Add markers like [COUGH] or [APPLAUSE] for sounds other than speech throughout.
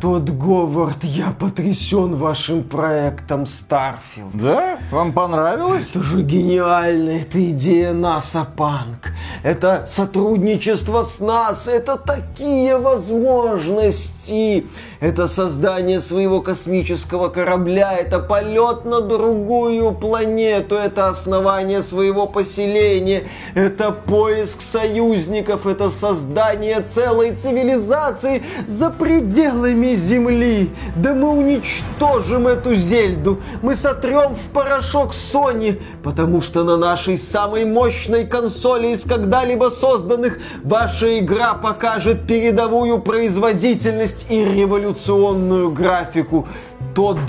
Тодд Говард, я потрясен вашим проектом Starfield. Да? Вам понравилось? Это же гениально, это идея NASA Punk. Это сотрудничество с НАСА, это такие возможности. Это создание своего космического корабля, это полет на другую планету, это основание своего поселения, это поиск союзников, это создание целой цивилизации за пределами Земли. Да мы уничтожим эту Зельду, мы сотрем в порошок Sony, потому что на нашей самой мощной консоли из когда-либо созданных ваша игра покажет передовую производительность и революционную графику. Тодд,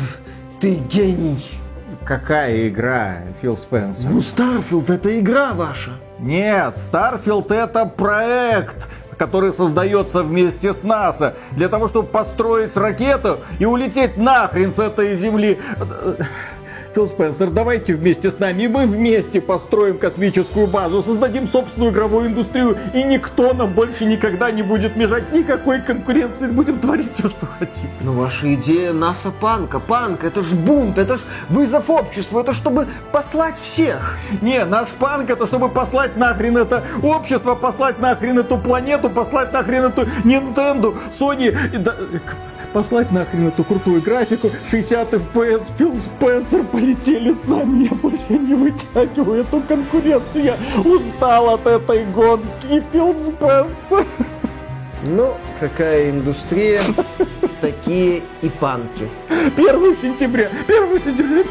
ты гений. Какая игра, Фил Спенсер? Ну, Старфилд это игра ваша. Нет, Starfield это проект, который создается вместе с НАСА для того, чтобы построить ракету и улететь нахрен с этой земли. Фил Спенсер, давайте вместе с нами, и мы вместе построим космическую базу, создадим собственную игровую индустрию, и никто нам больше никогда не будет мешать, никакой конкуренции, будем творить все, что хотим. Но ваша идея НАСА панка, панк, это ж бунт, это ж вызов обществу, это чтобы послать всех. Не, наш панк это чтобы послать нахрен это общество, послать нахрен эту планету, послать нахрен эту Nintendo, Sony, и да, послать нахрен эту крутую графику, 60 FPS, Фил Спенсер, полетели с нами, я больше не вытягиваю эту конкуренцию, я устал от этой гонки, Фил Спенсер. Ну, какая индустрия, [LAUGHS] такие и панки. 1 сентября, 1 сентября,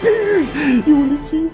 и улетим.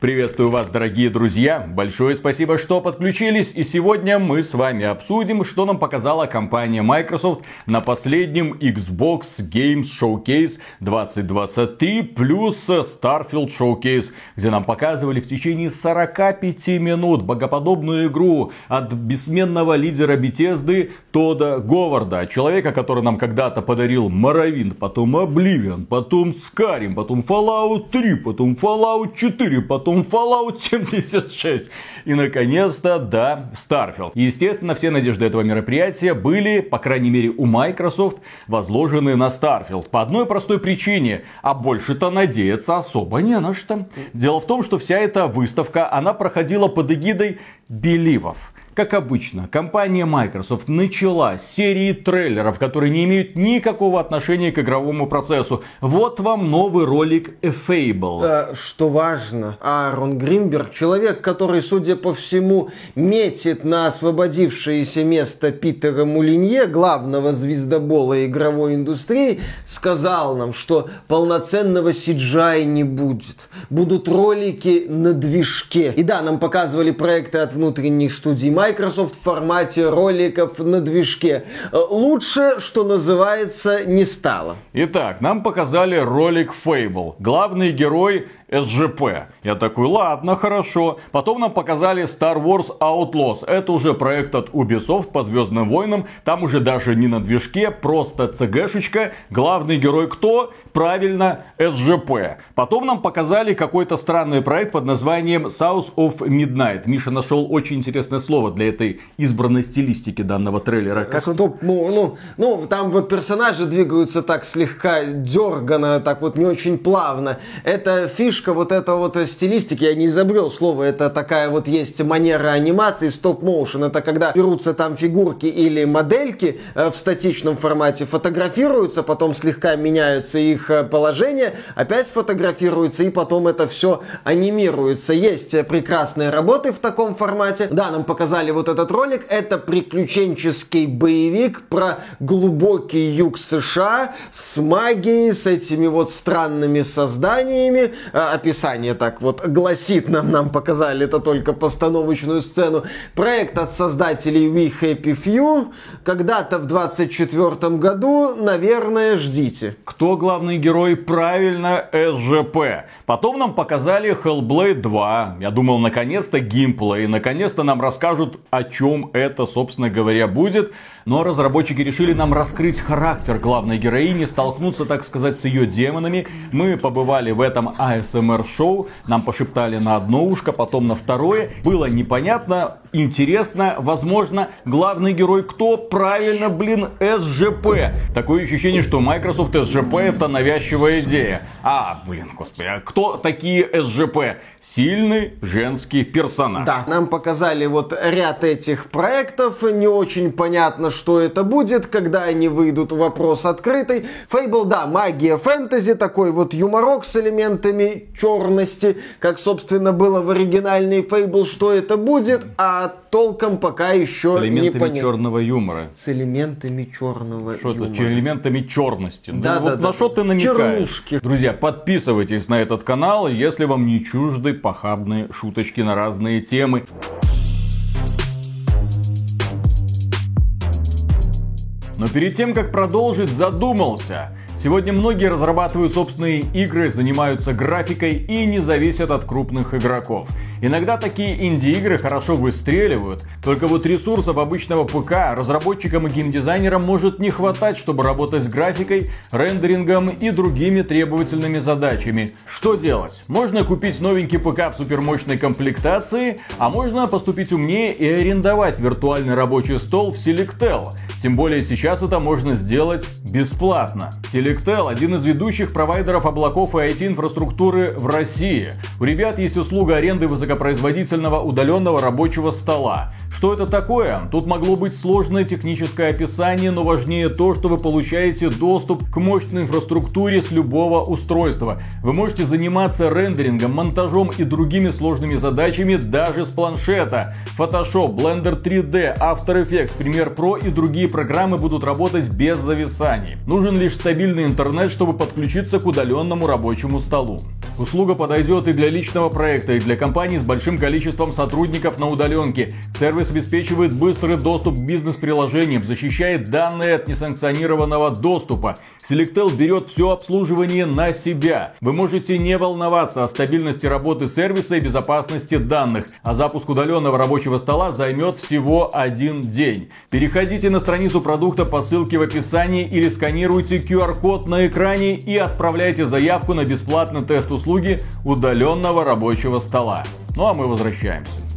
Приветствую вас, дорогие друзья! Большое спасибо, что подключились. И сегодня мы с вами обсудим, что нам показала компания Microsoft на последнем Xbox Games Showcase 2023 плюс Starfield Showcase, где нам показывали в течение 45 минут богоподобную игру от бессменного лидера Bethesda Тода Говарда, человека, который нам когда-то подарил Morrowind, потом Oblivion, потом Skyrim, потом Fallout 3, потом Fallout 4, потом потом Fallout 76 и, наконец-то, да, Starfield. Естественно, все надежды этого мероприятия были, по крайней мере, у Microsoft возложены на Starfield. По одной простой причине, а больше-то надеяться особо не на что. Дело в том, что вся эта выставка, она проходила под эгидой Беливов. Как обычно, компания Microsoft начала серии трейлеров, которые не имеют никакого отношения к игровому процессу. Вот вам новый ролик A Fable. Э, что важно, Аарон Гринберг, человек, который, судя по всему, метит на освободившееся место Питера Мулинье, главного звездобола игровой индустрии, сказал нам, что полноценного CGI не будет. Будут ролики на движке. И да, нам показывали проекты от внутренних студий Microsoft, Microsoft в формате роликов на движке. Э, лучше, что называется, не стало. Итак, нам показали ролик Fable. Главный герой СЖП. Я такой, ладно, хорошо. Потом нам показали Star Wars Outlaws. Это уже проект от Ubisoft по Звездным войнам. Там уже даже не на движке, просто ЦГшечка. Главный герой кто? Правильно, СЖП. Потом нам показали какой-то странный проект под названием South of Midnight. Миша нашел очень интересное слово для этой избранной стилистики данного трейлера. Как Стоп, ну, ну, ну, там вот персонажи двигаются так слегка дергано, так вот не очень плавно. Это фиш фишка вот эта вот стилистики, я не изобрел слово, это такая вот есть манера анимации, стоп-моушен, это когда берутся там фигурки или модельки э, в статичном формате, фотографируются, потом слегка меняются их э, положение, опять фотографируются и потом это все анимируется. Есть прекрасные работы в таком формате. Да, нам показали вот этот ролик, это приключенческий боевик про глубокий юг США с магией, с этими вот странными созданиями, э, описание так вот гласит нам, нам показали это только постановочную сцену. Проект от создателей We Happy Few. Когда-то в 24 году, наверное, ждите. Кто главный герой? Правильно, СЖП. Потом нам показали Hellblade 2. Я думал, наконец-то геймплей. Наконец-то нам расскажут, о чем это, собственно говоря, будет. Но разработчики решили нам раскрыть характер главной героини, столкнуться, так сказать, с ее демонами. Мы побывали в этом ASMR-шоу, нам пошептали на одно ушко, потом на второе. Было непонятно, Интересно, возможно, главный герой кто? Правильно, блин, СЖП. Такое ощущение, что Microsoft СЖП это навязчивая идея. А, блин, господи, а кто такие СЖП? Сильный женский персонаж. Да, нам показали вот ряд этих проектов. Не очень понятно, что это будет, когда они выйдут. Вопрос открытый. Фейбл, да, магия фэнтези, такой вот юморок с элементами черности, как, собственно, было в оригинальной Фейбл, что это будет, а толком пока еще с элементами не понятно. черного юмора. С элементами черного что юмора. Что это? Элементами черности. Да, ну, да, вот да. на что ты намекаешь? Чернушки. Друзья, подписывайтесь на этот канал, если вам не чужды похабные шуточки на разные темы. Но перед тем, как продолжить, задумался. Сегодня многие разрабатывают собственные игры, занимаются графикой и не зависят от крупных игроков. Иногда такие инди-игры хорошо выстреливают, только вот ресурсов обычного ПК разработчикам и геймдизайнерам может не хватать, чтобы работать с графикой, рендерингом и другими требовательными задачами. Что делать? Можно купить новенький ПК в супермощной комплектации, а можно поступить умнее и арендовать виртуальный рабочий стол в Selectel. Тем более сейчас это можно сделать бесплатно. Selectel – один из ведущих провайдеров облаков и IT-инфраструктуры в России. У ребят есть услуга аренды высокопроизводительного удаленного рабочего стола. Что это такое? Тут могло быть сложное техническое описание, но важнее то, что вы получаете доступ к мощной инфраструктуре с любого устройства. Вы можете заниматься рендерингом, монтажом и другими сложными задачами даже с планшета. Photoshop, Blender 3D, After Effects, Premiere Pro и другие программы будут работать без зависаний. Нужен лишь стабильный интернет, чтобы подключиться к удаленному рабочему столу. Услуга подойдет и для личного проекта, и для компаний с большим количеством сотрудников на удаленке. Сервис обеспечивает быстрый доступ к бизнес-приложениям, защищает данные от несанкционированного доступа. Selectel берет все обслуживание на себя. Вы можете не волноваться о стабильности работы сервиса и безопасности данных, а запуск удаленного рабочего стола займет всего один день. Переходите на страницу продукта по ссылке в описании или сканируйте QR-код на экране и отправляйте заявку на бесплатный тест услуги удаленного рабочего стола. Ну а мы возвращаемся.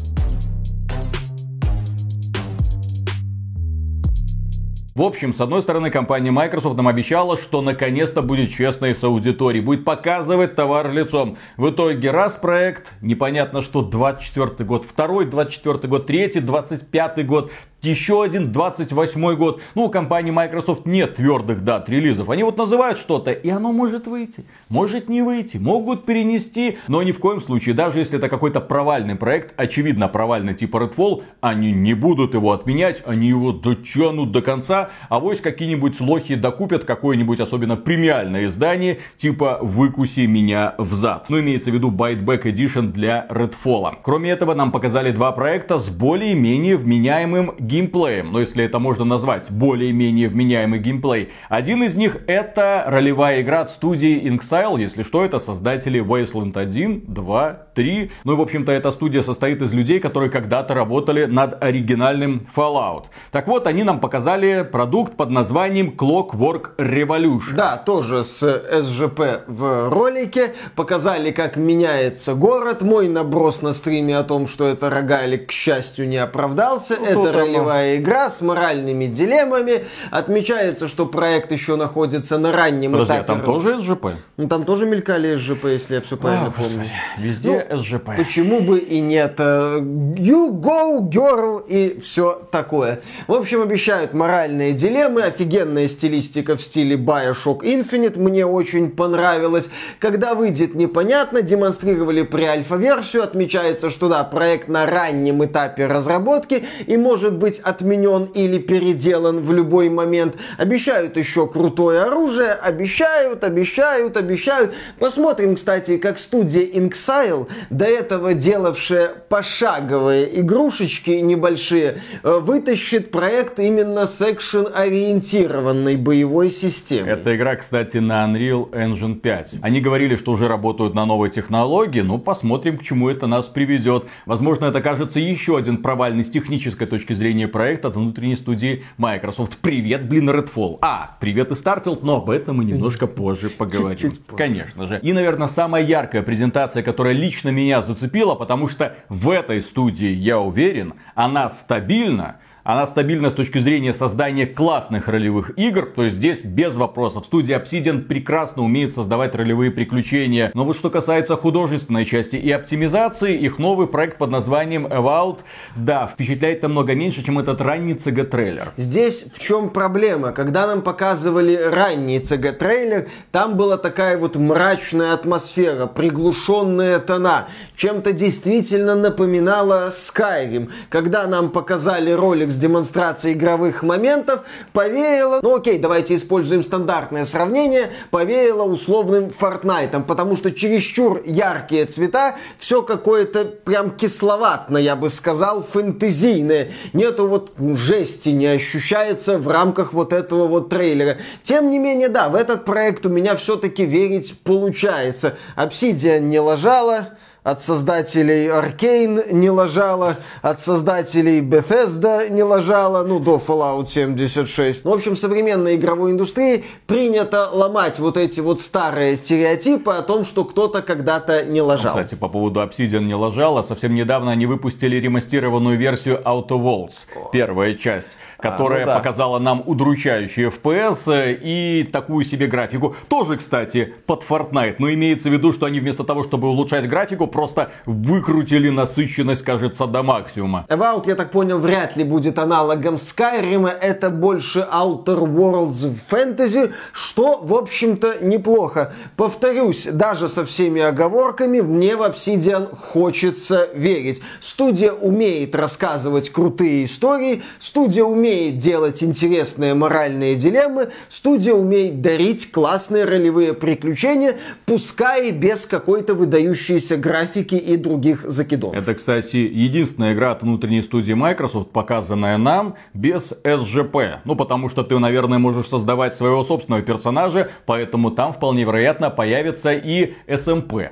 В общем, с одной стороны, компания Microsoft нам обещала, что наконец-то будет честной с аудиторией, будет показывать товар лицом. В итоге раз проект, непонятно что, 24 год, второй, 24 год, третий, 25 год, еще один 28 год. Ну, у компании Microsoft нет твердых дат релизов. Они вот называют что-то, и оно может выйти, может не выйти, могут перенести, но ни в коем случае, даже если это какой-то провальный проект, очевидно провальный типа Redfall, они не будут его отменять, они его дотянут до конца, а вось какие-нибудь лохи докупят какое-нибудь особенно премиальное издание, типа «Выкуси меня в зад». Ну, имеется в виду Byteback Edition для Redfall. Кроме этого, нам показали два проекта с более-менее вменяемым геймплеем, но если это можно назвать более-менее вменяемый геймплей. Один из них это ролевая игра от студии Inxile, если что, это создатели Wasteland 1, 2, 3. Ну и в общем-то эта студия состоит из людей, которые когда-то работали над оригинальным Fallout. Так вот, они нам показали продукт под названием Clockwork Revolution. Да, тоже с СЖП в ролике. Показали, как меняется город. Мой наброс на стриме о том, что это рогалик, к счастью, не оправдался. Ну, это оно. Ролевая игра с моральными дилеммами. Отмечается, что проект еще находится на раннем Подожди, а этапе. там раз- тоже СЖП? Ну, там тоже мелькали СЖП, если я все правильно О, помню. господи, Везде СЖП. Почему бы и нет? Э, You go, girl и все такое. В общем, обещают моральные дилеммы, офигенная стилистика в стиле Bioshock Infinite, мне очень понравилось. Когда выйдет, непонятно, демонстрировали pre-альфа-версию, отмечается, что да, проект на раннем этапе разработки и может быть отменен или переделан в любой момент. Обещают еще крутое оружие, обещают, обещают, обещают. Посмотрим, кстати, как студия Inxile, до этого делавшая пошаговые игрушечки небольшие, э, вытащит проект именно с экшен-ориентированной боевой системой. Эта игра, кстати, на Unreal Engine 5. Они говорили, что уже работают на новой технологии, ну посмотрим, к чему это нас приведет. Возможно, это кажется еще один провальный с технической точки зрения проект от внутренней студии Microsoft. Привет, блин, Redfall. А, привет и Starfield, но об этом мы немножко позже поговорим. Чуть-чуть позже. Конечно же. И, наверное, самая яркая презентация, которая лично меня зацепила, потому что в этой студии, я уверен, она стабильна она стабильна с точки зрения создания классных ролевых игр, то есть здесь без вопросов. Студия Obsidian прекрасно умеет создавать ролевые приключения. Но вот что касается художественной части и оптимизации, их новый проект под названием About, да, впечатляет намного меньше, чем этот ранний CG-трейлер. Здесь в чем проблема? Когда нам показывали ранний CG-трейлер, там была такая вот мрачная атмосфера, приглушенные тона. Чем-то действительно напоминала Skyrim. Когда нам показали ролик с демонстрацией игровых моментов повеяло, ну окей, давайте используем стандартное сравнение, повеяло условным Fortnite, потому что чересчур яркие цвета, все какое-то прям кисловатное, я бы сказал, фэнтезийное. Нету вот жести, не ощущается в рамках вот этого вот трейлера. Тем не менее, да, в этот проект у меня все-таки верить получается. Obsidian не ложала, от создателей Arkane не ложала, от создателей Bethesda не ложала, ну, до Fallout 76. Ну, в общем, современной игровой индустрии принято ломать вот эти вот старые стереотипы о том, что кто-то когда-то не лажал. Ну, кстати, по поводу Obsidian не лажала, совсем недавно они выпустили ремастированную версию Outer Worlds, первая часть, которая а, ну да. показала нам удручающий FPS и такую себе графику. Тоже, кстати, под Fortnite, но имеется в виду, что они вместо того, чтобы улучшать графику, просто выкрутили насыщенность, кажется, до максимума. About, я так понял, вряд ли будет аналогом Skyrim. Это больше Outer Worlds в фэнтези, что, в общем-то, неплохо. Повторюсь, даже со всеми оговорками, мне в Obsidian хочется верить. Студия умеет рассказывать крутые истории, студия умеет делать интересные моральные дилеммы, студия умеет дарить классные ролевые приключения, пускай без какой-то выдающейся графики графики и других закидов. Это, кстати, единственная игра от внутренней студии Microsoft, показанная нам без SGP. Ну, потому что ты, наверное, можешь создавать своего собственного персонажа, поэтому там вполне вероятно появится и SMP.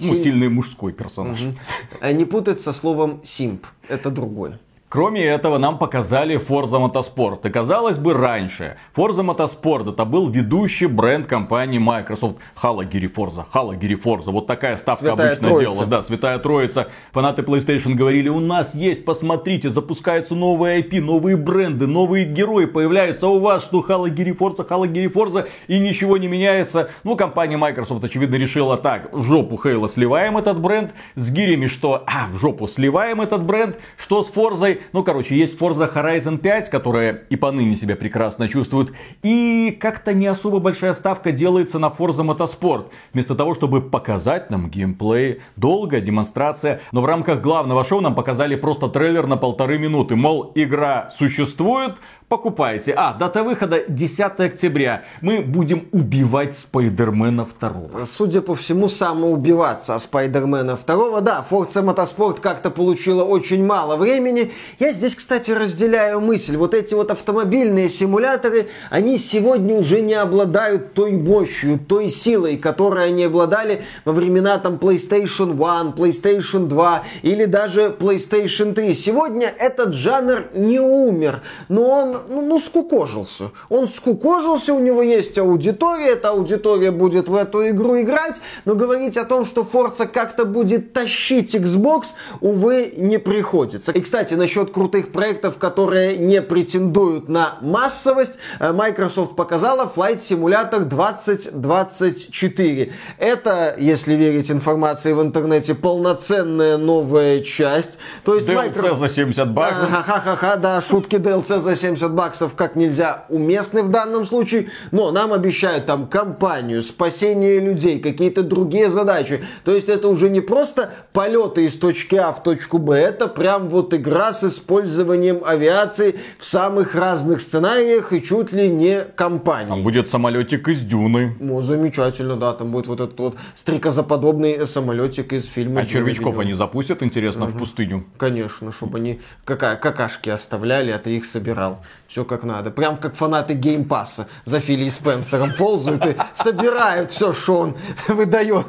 Ну, сильный мужской персонаж. Угу. А не путать со словом симп. Это другой. Кроме этого, нам показали Forza Motorsport. И казалось бы, раньше Forza Motorsport это был ведущий бренд компании Microsoft. Халагири Forza, Халагири Forza. Вот такая ставка Святая обычно троица. делалась. Да, Святая Троица. Фанаты PlayStation говорили, у нас есть, посмотрите, запускаются новые IP, новые бренды, новые герои появляются. А у вас что, Халагири Forza, Халагири Forza, и ничего не меняется. Ну, компания Microsoft, очевидно, решила так, в жопу Хейла сливаем этот бренд, с гирями, что, а, в жопу сливаем этот бренд, что с Forza ну, короче, есть Forza Horizon 5, которая и поныне себя прекрасно чувствует. И как-то не особо большая ставка делается на Forza Motorsport. Вместо того, чтобы показать нам геймплей, долгая демонстрация. Но в рамках главного шоу нам показали просто трейлер на полторы минуты. Мол, игра существует, покупайте. А, дата выхода 10 октября. Мы будем убивать Спайдермена 2. Судя по всему, самоубиваться Спайдермена 2. Да, Forza Motorsport как-то получила очень мало времени. Я здесь, кстати, разделяю мысль. Вот эти вот автомобильные симуляторы, они сегодня уже не обладают той мощью, той силой, которой они обладали во времена там PlayStation 1, PlayStation 2 или даже PlayStation 3. Сегодня этот жанр не умер, но он ну, ну, скукожился. Он скукожился, у него есть аудитория, эта аудитория будет в эту игру играть, но говорить о том, что Forza как-то будет тащить Xbox, увы, не приходится. И, кстати, насчет крутых проектов, которые не претендуют на массовость, э, Microsoft показала Flight Simulator 2024. Это, если верить информации в интернете, полноценная новая часть. То есть DLC Microsoft... за 70 баксов. Ха-ха-ха, да, шутки DLC за 70 баксов как нельзя уместны в данном случае, но нам обещают там компанию, спасение людей, какие-то другие задачи. То есть это уже не просто полеты из точки А в точку Б, это прям вот игра с использованием авиации в самых разных сценариях и чуть ли не компании. Там будет самолетик из Дюны. Ну, замечательно, да, там будет вот этот вот стрекозаподобный самолетик из фильма. А червячков они запустят, интересно, угу. в пустыню? Конечно, чтобы они кака какашки оставляли, а ты их собирал. Все как надо. Прям как фанаты геймпасса за Фили Спенсером ползают и собирают все, что он [LAUGHS] выдает.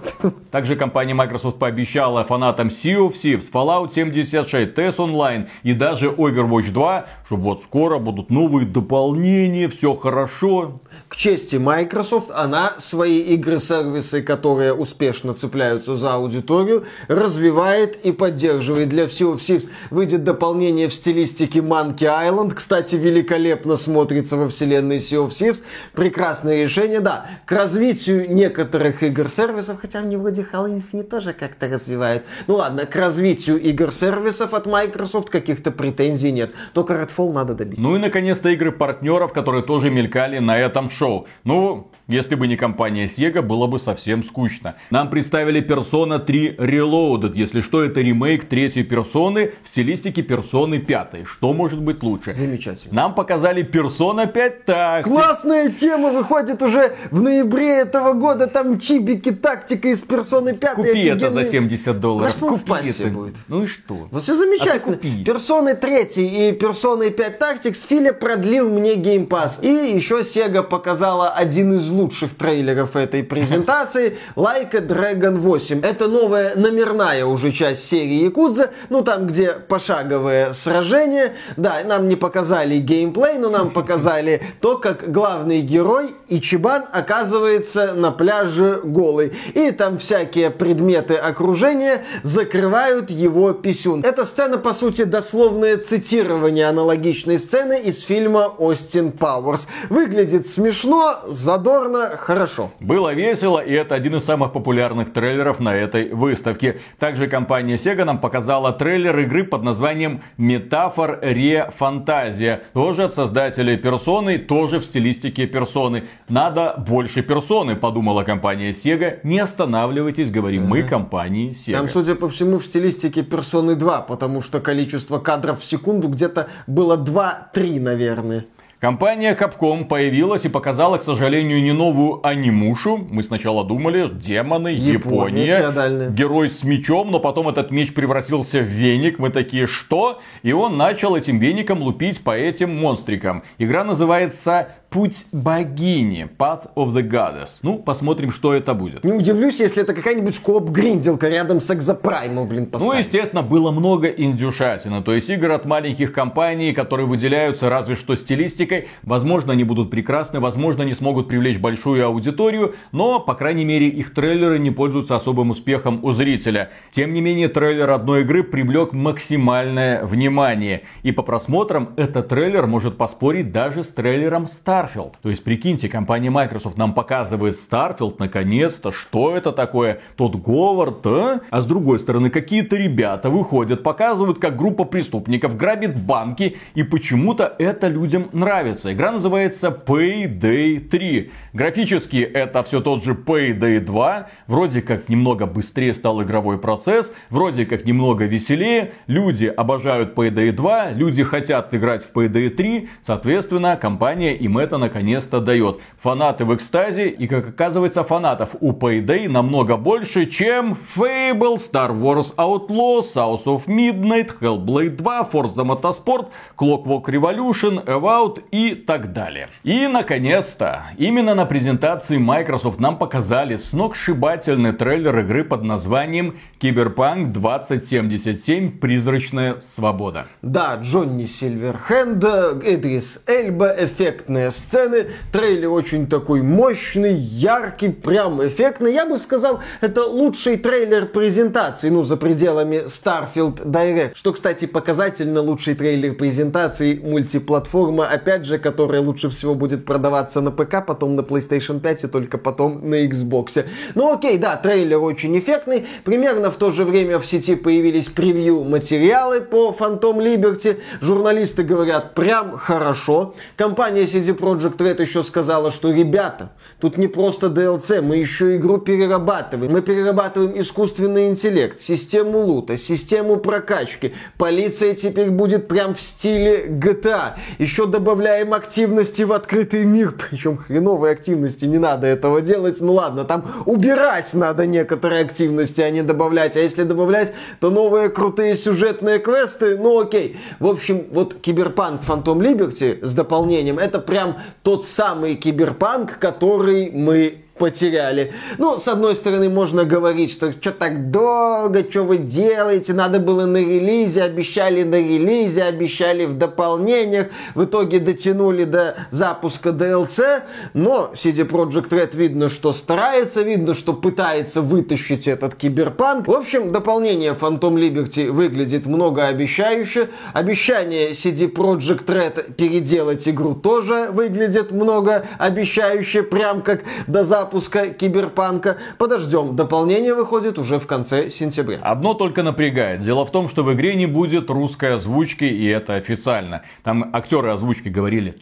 Также компания Microsoft пообещала фанатам Sea of Thieves, Fallout 76, TES Online и даже Overwatch 2, что вот скоро будут новые дополнения, все хорошо. К чести Microsoft, она свои игры-сервисы, которые успешно цепляются за аудиторию, развивает и поддерживает. Для Sea of Thieves выйдет дополнение в стилистике Monkey Island. Кстати, великолепно смотрится во вселенной Sea of Thieves. Прекрасное решение, да. К развитию некоторых игр-сервисов, хотя они вроде Halo Infinite тоже как-то развивают. Ну ладно, к развитию игр-сервисов от Microsoft каких-то претензий нет. Только Redfall надо добить. Ну и наконец-то игры партнеров, которые тоже мелькали на этом шоу. Ну, если бы не компания Sega, было бы совсем скучно. Нам представили Persona 3 Reloaded. Если что, это ремейк третьей персоны в стилистике персоны 5. Что может быть лучше? Замечательно. Нам показали Persona 5 Tactics. Классная тема выходит уже в ноябре этого года. Там чибики тактика из персоны 5. Купи офигенные. это за 70 долларов. Ну, в Купи это. будет. Ну и что? Вот все замечательно. А купи. Персоны 3 и Персоны 5 Tactics Филя продлил мне Pass. И еще Sega показала один из лучших трейлеров этой презентации [LAUGHS] Like a Dragon 8. Это новая номерная уже часть серии Якудза. Ну, там, где пошаговое сражение. Да, нам не показали геймплей, но нам показали то, как главный герой Ичибан оказывается на пляже голый. И там всякие предметы окружения закрывают его писюн. Эта сцена, по сути, дословное цитирование аналогичной сцены из фильма «Остин Пауэрс». Выглядит смешно, задорно, хорошо. Было весело, и это один из самых популярных трейлеров на этой выставке. Также компания Sega нам показала трейлер игры под названием Метафор Ре Фантазия. Тоже от создателей персоны, тоже в стилистике персоны. Надо больше персоны, подумала компания Sega. Не останавливайтесь, говорим мы компании Sega. Там, судя по всему, в стилистике персоны 2, потому что количество кадров в секунду где-то было 2-3, наверное. Компания Capcom появилась и показала, к сожалению, не новую анимушу. Мы сначала думали, демоны, Япония Япония, герой с мечом, но потом этот меч превратился в веник. Мы такие, что? И он начал этим веником лупить по этим монстрикам. Игра называется Путь богини, Path of the Goddess. Ну, посмотрим, что это будет. Не удивлюсь, если это какая-нибудь кооп гринделка рядом с Exoprimal, блин, Ну, поставить. естественно, было много индюшатины, то есть игр от маленьких компаний, которые выделяются разве что стилистикой. Возможно, они будут прекрасны, возможно, они смогут привлечь большую аудиторию, но, по крайней мере, их трейлеры не пользуются особым успехом у зрителя. Тем не менее, трейлер одной игры привлек максимальное внимание. И по просмотрам этот трейлер может поспорить даже с трейлером Starfield. То есть, прикиньте, компания Microsoft нам показывает Starfield, наконец-то, что это такое? Тот Говард, а? А с другой стороны, какие-то ребята выходят, показывают, как группа преступников грабит банки, и почему-то это людям нравится. Игра называется Payday 3. Графически это все тот же Payday 2. Вроде как немного быстрее стал игровой процесс, вроде как немного веселее. Люди обожают Payday 2, люди хотят играть в Payday 3. Соответственно, компания им это наконец-то дает. Фанаты в экстазе, и как оказывается, фанатов у Payday намного больше, чем Fable, Star Wars Outlaw, South of Midnight, Hellblade 2, Forza Motorsport, Clockwork Revolution, Avowed и так далее. И, наконец-то, именно на презентации Microsoft нам показали сногсшибательный трейлер игры под названием Cyberpunk 2077 Призрачная свобода. Да, Джонни Сильверхенд, Эдрис Эльба, эффектные сцены, трейлер очень такой мощный, яркий, прям эффектный. Я бы сказал, это лучший трейлер презентации, ну, за пределами Starfield Direct. Что, кстати, показательно лучший трейлер презентации мультиплатформа, опять же, которая лучше всего будет продаваться на ПК, потом на PlayStation 5 и только потом на Xbox. Ну окей, да, трейлер очень эффектный. Примерно в то же время в сети появились превью материалы по Phantom Liberty. Журналисты говорят, прям хорошо. Компания CD Projekt Red еще сказала, что ребята, тут не просто DLC, мы еще игру перерабатываем. Мы перерабатываем искусственный интеллект, систему лута, систему прокачки. Полиция теперь будет прям в стиле GTA. Еще добавляем активности в открытый мир, [LAUGHS] причем хреновой активности, не надо этого делать. Ну ладно, там убирать надо некоторые активности, а не добавлять. А если добавлять, то новые крутые сюжетные квесты, ну окей. В общем, вот Cyberpunk Phantom Liberty с дополнением, это прям тот самый Киберпанк, который мы потеряли. Ну, с одной стороны, можно говорить, что что так долго, что вы делаете, надо было на релизе, обещали на релизе, обещали в дополнениях, в итоге дотянули до запуска DLC, но CD Projekt Red видно, что старается, видно, что пытается вытащить этот киберпанк. В общем, дополнение Phantom Liberty выглядит многообещающе, обещание CD Projekt Red переделать игру тоже выглядит многообещающе, прям как до запуска запуска Киберпанка. Подождем, дополнение выходит уже в конце сентября. Одно только напрягает. Дело в том, что в игре не будет русской озвучки, и это официально. Там актеры озвучки говорили,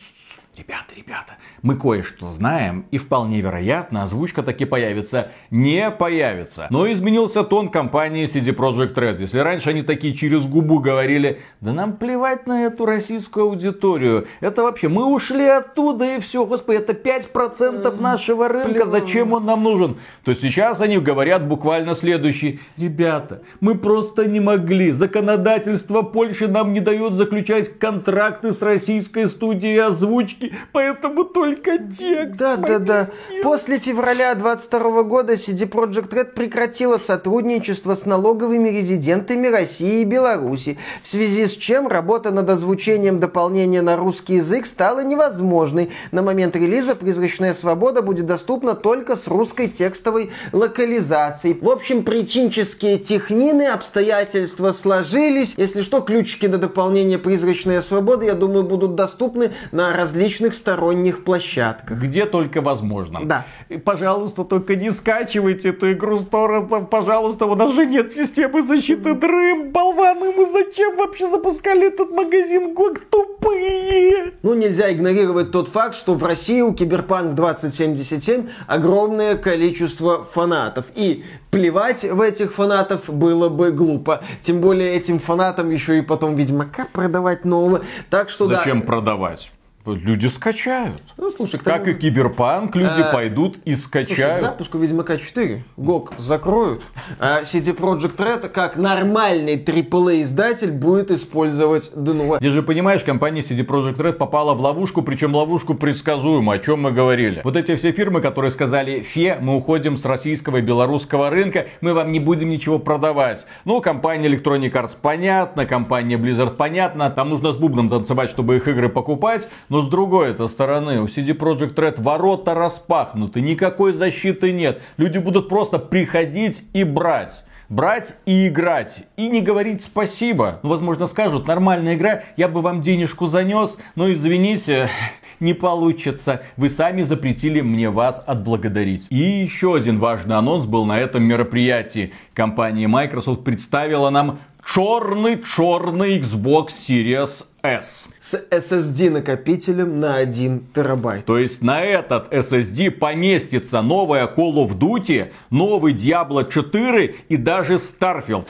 ребята, ребята, мы кое-что знаем, и вполне вероятно, озвучка таки появится. Не появится. Но изменился тон компании CD Projekt Red. Если раньше они такие через губу говорили, да нам плевать на эту российскую аудиторию. Это вообще, мы ушли оттуда и все. Господи, это 5% нашего рынка, зачем он нам нужен? То сейчас они говорят буквально следующий. Ребята, мы просто не могли. Законодательство Польши нам не дает заключать контракты с российской студией озвучки, поэтому только только текст. Да, да, да. После февраля 22 года CD Projekt Red прекратила сотрудничество с налоговыми резидентами России и Беларуси, в связи с чем работа над озвучением дополнения на русский язык стала невозможной. На момент релиза «Призрачная свобода» будет доступна только с русской текстовой локализацией. В общем, причинческие технины, обстоятельства сложились. Если что, ключики на дополнение «Призрачная свобода», я думаю, будут доступны на различных сторонних площадках площадках. Где только возможно. Да. И, пожалуйста, только не скачивайте эту игру с торрентом. Пожалуйста, у нас же нет системы защиты дрым. Болваны, мы зачем вообще запускали этот магазин? Гог тупые. Ну, нельзя игнорировать тот факт, что в России у Киберпанк 2077 огромное количество фанатов. И плевать в этих фанатов было бы глупо. Тем более этим фанатам еще и потом Ведьмака продавать нового. Так что Зачем да. продавать? Люди скачают. Ну, слушай, к Как тому- и Киберпанк, люди А, пойдут и Слушай, к скачают. запуску Ведьмака 4 ГОК закроют, а CD Projekt Red как нормальный AAA издатель будет использовать ДНО. Где же, понимаешь, компания CD Projekt Red попала в ловушку, причем ловушку предсказуемую, о чем мы говорили. Вот эти все фирмы, которые сказали, фе, мы уходим с российского и белорусского рынка, мы вам не будем ничего продавать. Ну, компания Electronic Arts понятно, компания Blizzard понятно, там нужно с бубном танцевать, чтобы их игры покупать, но с другой это стороны, у CD Projekt Red ворота распахнуты, никакой защиты нет. Люди будут просто приходить и брать брать и играть. И не говорить спасибо. Ну, возможно, скажут, нормальная игра, я бы вам денежку занес, но извините, [LAUGHS] не получится. Вы сами запретили мне вас отблагодарить. И еще один важный анонс был на этом мероприятии. Компания Microsoft представила нам черный-черный Xbox Series S. С SSD накопителем на 1 терабайт. То есть на этот SSD поместится новая Call of Duty, новый Diablo 4 и даже Starfield.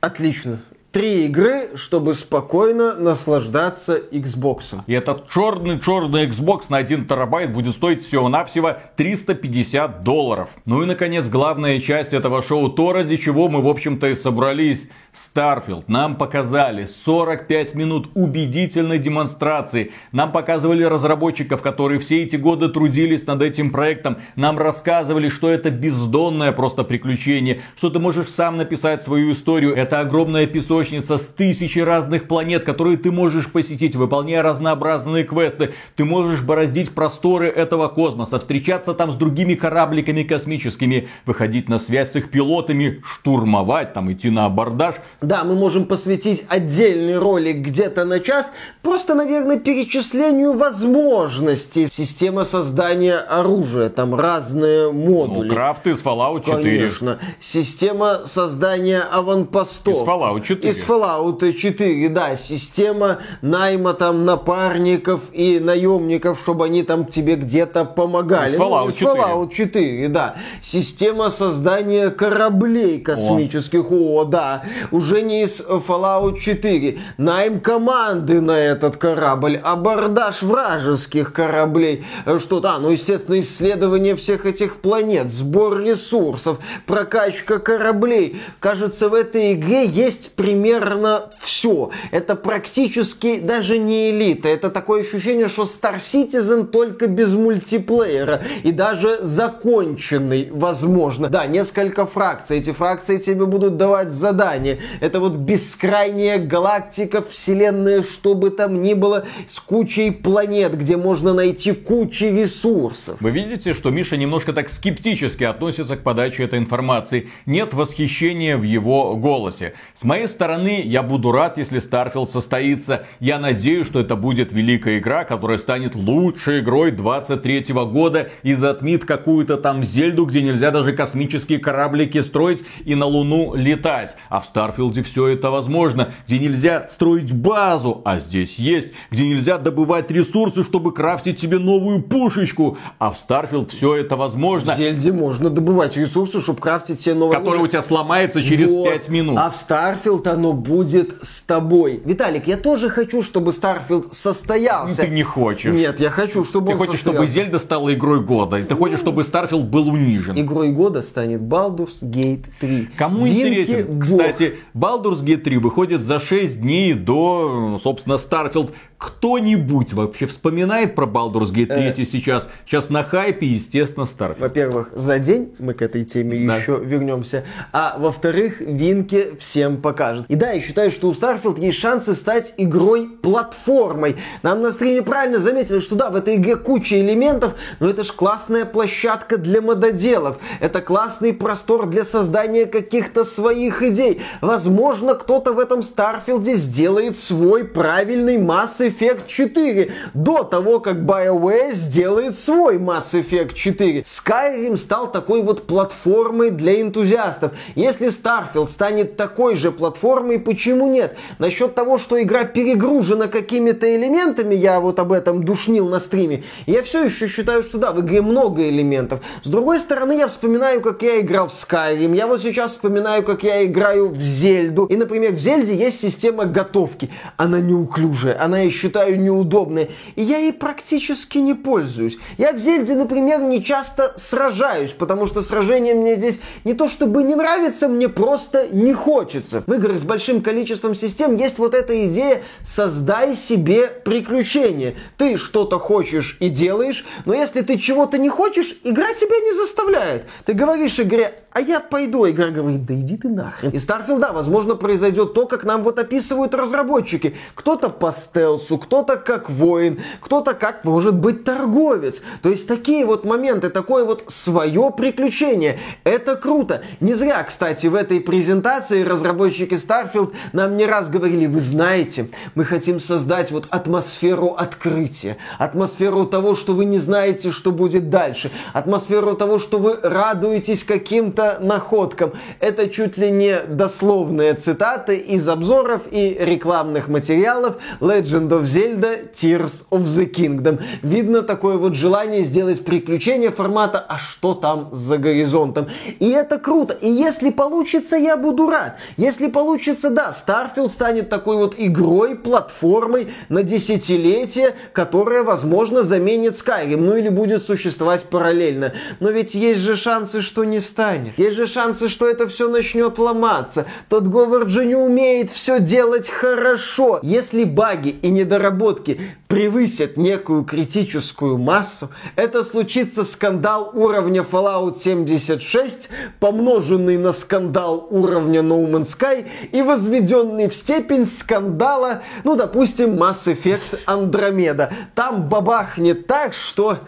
Отлично. Три игры, чтобы спокойно наслаждаться Xbox. И этот черный-черный Xbox на 1 терабайт будет стоить всего-навсего 350 долларов. Ну и, наконец, главная часть этого шоу, то, ради чего мы, в общем-то, и собрались. Starfield нам показали 45 минут убедительной демонстрации. Нам показывали разработчиков, которые все эти годы трудились над этим проектом. Нам рассказывали, что это бездонное просто приключение, что ты можешь сам написать свою историю. Это огромная песочница с тысячей разных планет, которые ты можешь посетить, выполняя разнообразные квесты. Ты можешь бороздить просторы этого космоса, встречаться там с другими корабликами космическими, выходить на связь с их пилотами, штурмовать, там идти на абордаж. Да, мы можем посвятить отдельный ролик где-то на час, просто, наверное, перечислению возможностей. Система создания оружия, там разные модули. Ну, крафт из Fallout 4. Конечно. Система создания аванпостов. Из Fallout 4. Из Fallout 4, да. Система найма там напарников и наемников, чтобы они там тебе где-то помогали. Из Fallout ну, из 4. Fallout 4, да. Система создания кораблей космических. О, да. Уже не из Fallout 4. Найм команды на этот корабль. Абордаж вражеских кораблей. Что то ну, естественно, исследование всех этих планет. Сбор ресурсов. Прокачка кораблей. Кажется, в этой игре есть примерно все. Это практически даже не элита. Это такое ощущение, что Star Citizen только без мультиплеера. И даже законченный, возможно. Да, несколько фракций. Эти фракции тебе будут давать задания. Это вот бескрайняя галактика, вселенная, что бы там ни было, с кучей планет, где можно найти кучу ресурсов. Вы видите, что Миша немножко так скептически относится к подаче этой информации. Нет восхищения в его голосе. С моей стороны, я буду рад, если Starfield состоится. Я надеюсь, что это будет великая игра, которая станет лучшей игрой 23 года и затмит какую-то там Зельду, где нельзя даже космические кораблики строить и на Луну летать. А в Starfield е все это возможно, где нельзя строить базу, а здесь есть, где нельзя добывать ресурсы, чтобы крафтить себе новую пушечку, а в Starfield все это возможно. В Зельде можно добывать ресурсы, чтобы крафтить себе новое Который у тебя сломается через Вот. 5 минут. А в Starfield оно будет с тобой. Виталик, я тоже хочу, чтобы Starfield состоялся. Ты не хочешь. Нет, я хочу, чтобы Ты он хочешь, чтобы состоялся. Зельда стала игрой года. И ты хочешь, чтобы Starfield был унижен. Игрой года станет Baldur's Gate 3. Кому Винки интересен? Бог. Кстати, Baldur's Gate 3 выходит за 6 дней до, собственно, Starfield. Кто-нибудь вообще вспоминает про Baldur's Gate 3 Э. сейчас? Сейчас на хайпе, естественно, Starfield. Во-первых, за день мы к этой теме Да. еще вернемся. А во-вторых, Винки всем покажет. И да, я считаю, что у Starfield есть шансы стать игрой-платформой. Нам на стриме правильно заметили, что да, в этой игре куча элементов, но это ж классная площадка для мододелов. Это классный простор для создания каких-то своих идей. Возможно, кто-то в этом Старфилде сделает свой правильный Mass Effect 4 до того, как BioWare сделает свой Mass Effect 4. Skyrim стал такой вот платформой для энтузиастов. Если Starfield станет такой же платформой, почему нет? Насчет того, что игра перегружена какими-то элементами, я вот об этом душнил на стриме, я все еще считаю, что да, в игре много элементов. С другой стороны, я вспоминаю, как я играл в Skyrim, я вот сейчас вспоминаю, как я играю в Зельду. И, например, в Зельде есть система готовки. Она неуклюжая, она, я считаю, неудобная. И я ей практически не пользуюсь. Я в Зельде, например, не часто сражаюсь, потому что сражение мне здесь не то чтобы не нравится, мне просто не хочется. В играх с большим количеством систем есть вот эта идея «создай себе приключения». Ты что-то хочешь и делаешь, но если ты чего-то не хочешь, игра тебя не заставляет. Ты говоришь игре а я пойду. Игра говорит, да иди ты нахрен. И Starfield, да, возможно, произойдет то, как нам вот описывают разработчики. Кто-то по стелсу, кто-то как воин, кто-то как, может быть, торговец. То есть такие вот моменты, такое вот свое приключение. Это круто. Не зря, кстати, в этой презентации разработчики Starfield нам не раз говорили, вы знаете, мы хотим создать вот атмосферу открытия, атмосферу того, что вы не знаете, что будет дальше, атмосферу того, что вы радуетесь каким-то находкам. Это чуть ли не дословные цитаты из обзоров и рекламных материалов Legend of Zelda Tears of the Kingdom. Видно такое вот желание сделать приключение формата «А что там за горизонтом?» И это круто. И если получится, я буду рад. Если получится, да, Starfield станет такой вот игрой, платформой на десятилетие, которая, возможно, заменит Skyrim. Ну или будет существовать параллельно. Но ведь есть же шансы, что не станет. Есть же шансы, что это все начнет ломаться. Тот Говард же не умеет все делать хорошо. Если баги и недоработки превысят некую критическую массу, это случится скандал уровня Fallout 76, помноженный на скандал уровня No Man's Sky и возведенный в степень скандала, ну, допустим, Mass Effect Andromeda. Там бабахнет так, что...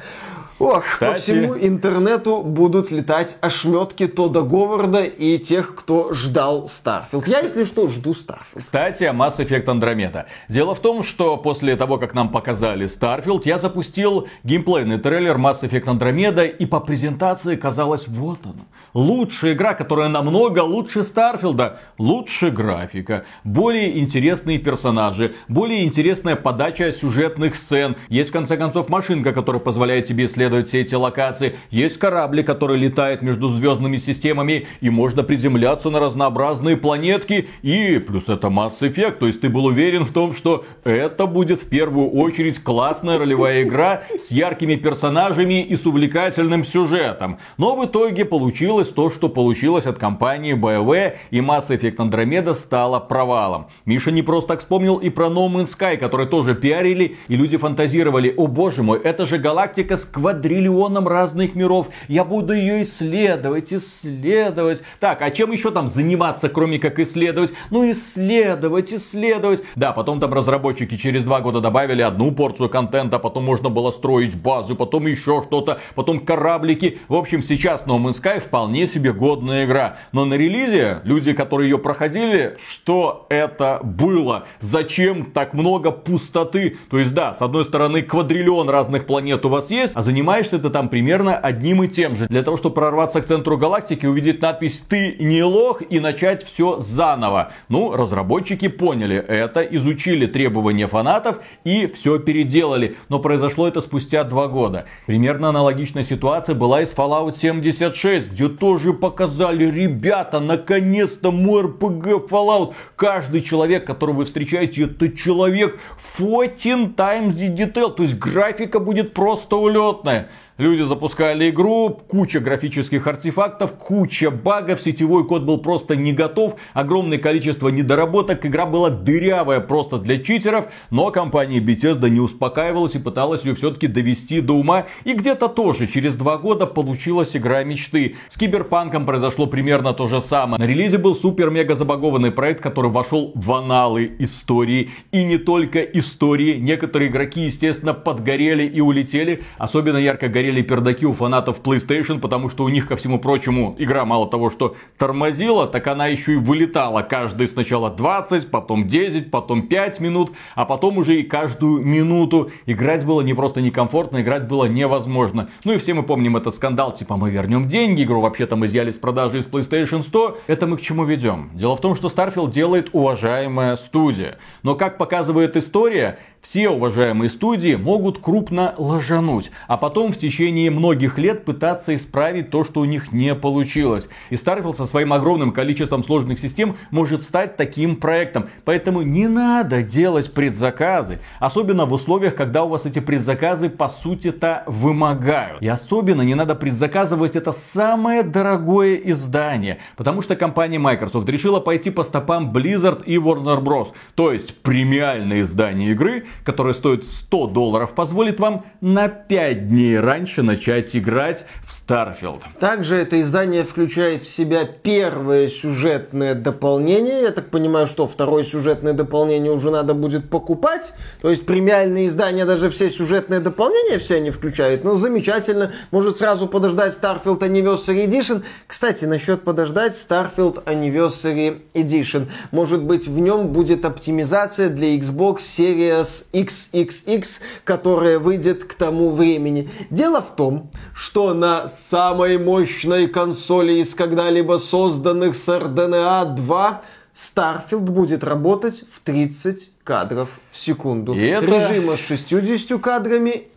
Ох, Кстати... по всему интернету будут летать ошметки Тода Говарда и тех, кто ждал Starfield. Я, если что, жду Starfield. Кстати, о Mass Effect Andromeda. Дело в том, что после того, как нам показали Starfield, я запустил геймплейный трейлер Mass Effect Andromeda, и по презентации казалось, вот оно. Лучшая игра, которая намного лучше Старфилда. Лучше графика, более интересные персонажи, более интересная подача сюжетных сцен. Есть, в конце концов, машинка, которая позволяет тебе исследовать все эти локации. Есть корабль, который летает между звездными системами, и можно приземляться на разнообразные планетки. И плюс это Mass Effect, то есть ты был уверен в том, что это будет в первую очередь классная ролевая игра с яркими персонажами и с увлекательным сюжетом. Но в итоге получилось то, что получилось от компании BioWare, и Mass Effect Andromeda стала провалом. Миша не просто так вспомнил и про No Man's Sky, который тоже пиарили, и люди фантазировали, о боже мой, это же галактика с квадриллионом разных миров, я буду ее исследовать, исследовать. Так, а чем еще там заниматься, кроме как исследовать? Ну, исследовать, исследовать. Да, потом там разработчики через два года добавили одну порцию контента, потом можно было строить базы, потом еще что-то, потом кораблики. В общем, сейчас No Man's Sky вполне себе годная игра. Но на релизе люди, которые ее проходили, что это было? Зачем так много пустоты? То есть да, с одной стороны квадриллион разных планет у вас есть, а занимаешься ты там примерно одним и тем же. Для того, чтобы прорваться к центру галактики, увидеть надпись «Ты не лох» и начать все заново. Ну, разработчики поняли это, изучили требования фанатов и все переделали. Но произошло это спустя два года. Примерно аналогичная ситуация была и с Fallout 76, где тоже показали, ребята, наконец-то мой RPG Fallout. Каждый человек, которого вы встречаете, это человек 14 times the detail. То есть графика будет просто улетная. Люди запускали игру, куча графических артефактов, куча багов, сетевой код был просто не готов, огромное количество недоработок, игра была дырявая просто для читеров, но компания Bethesda не успокаивалась и пыталась ее все-таки довести до ума, и где-то тоже через два года получилась игра мечты. С Киберпанком произошло примерно то же самое. На релизе был супер-мега забагованный проект, который вошел в аналы истории, и не только истории, некоторые игроки, естественно, подгорели и улетели, особенно ярко горели горели пердаки у фанатов PlayStation, потому что у них, ко всему прочему, игра мало того, что тормозила, так она еще и вылетала каждый сначала 20, потом 10, потом 5 минут, а потом уже и каждую минуту. Играть было не просто некомфортно, играть было невозможно. Ну и все мы помним этот скандал, типа мы вернем деньги, игру вообще там изъяли с продажи из PlayStation 100. Это мы к чему ведем? Дело в том, что Starfield делает уважаемая студия. Но как показывает история, все уважаемые студии могут крупно ложануть, а потом в течение многих лет пытаться исправить то, что у них не получилось. И Starfield со своим огромным количеством сложных систем может стать таким проектом. Поэтому не надо делать предзаказы. Особенно в условиях, когда у вас эти предзаказы по сути-то вымогают. И особенно не надо предзаказывать это самое дорогое издание. Потому что компания Microsoft решила пойти по стопам Blizzard и Warner Bros. То есть премиальное издание игры, которое стоит 100 долларов, позволит вам на 5 дней раньше начать играть в Starfield. Также это издание включает в себя первое сюжетное дополнение. Я так понимаю, что второе сюжетное дополнение уже надо будет покупать. То есть премиальные издания даже все сюжетные дополнения все они включают. Ну, замечательно. Может сразу подождать Starfield Anniversary Edition. Кстати, насчет подождать Starfield Anniversary Edition. Может быть, в нем будет оптимизация для Xbox Series XXX, которая выйдет к тому времени. Дело в том, что на самой мощной консоли из когда-либо созданных с RDNA 2 Starfield будет работать в 30 кадров в секунду. И это... Режима с 60 кадрами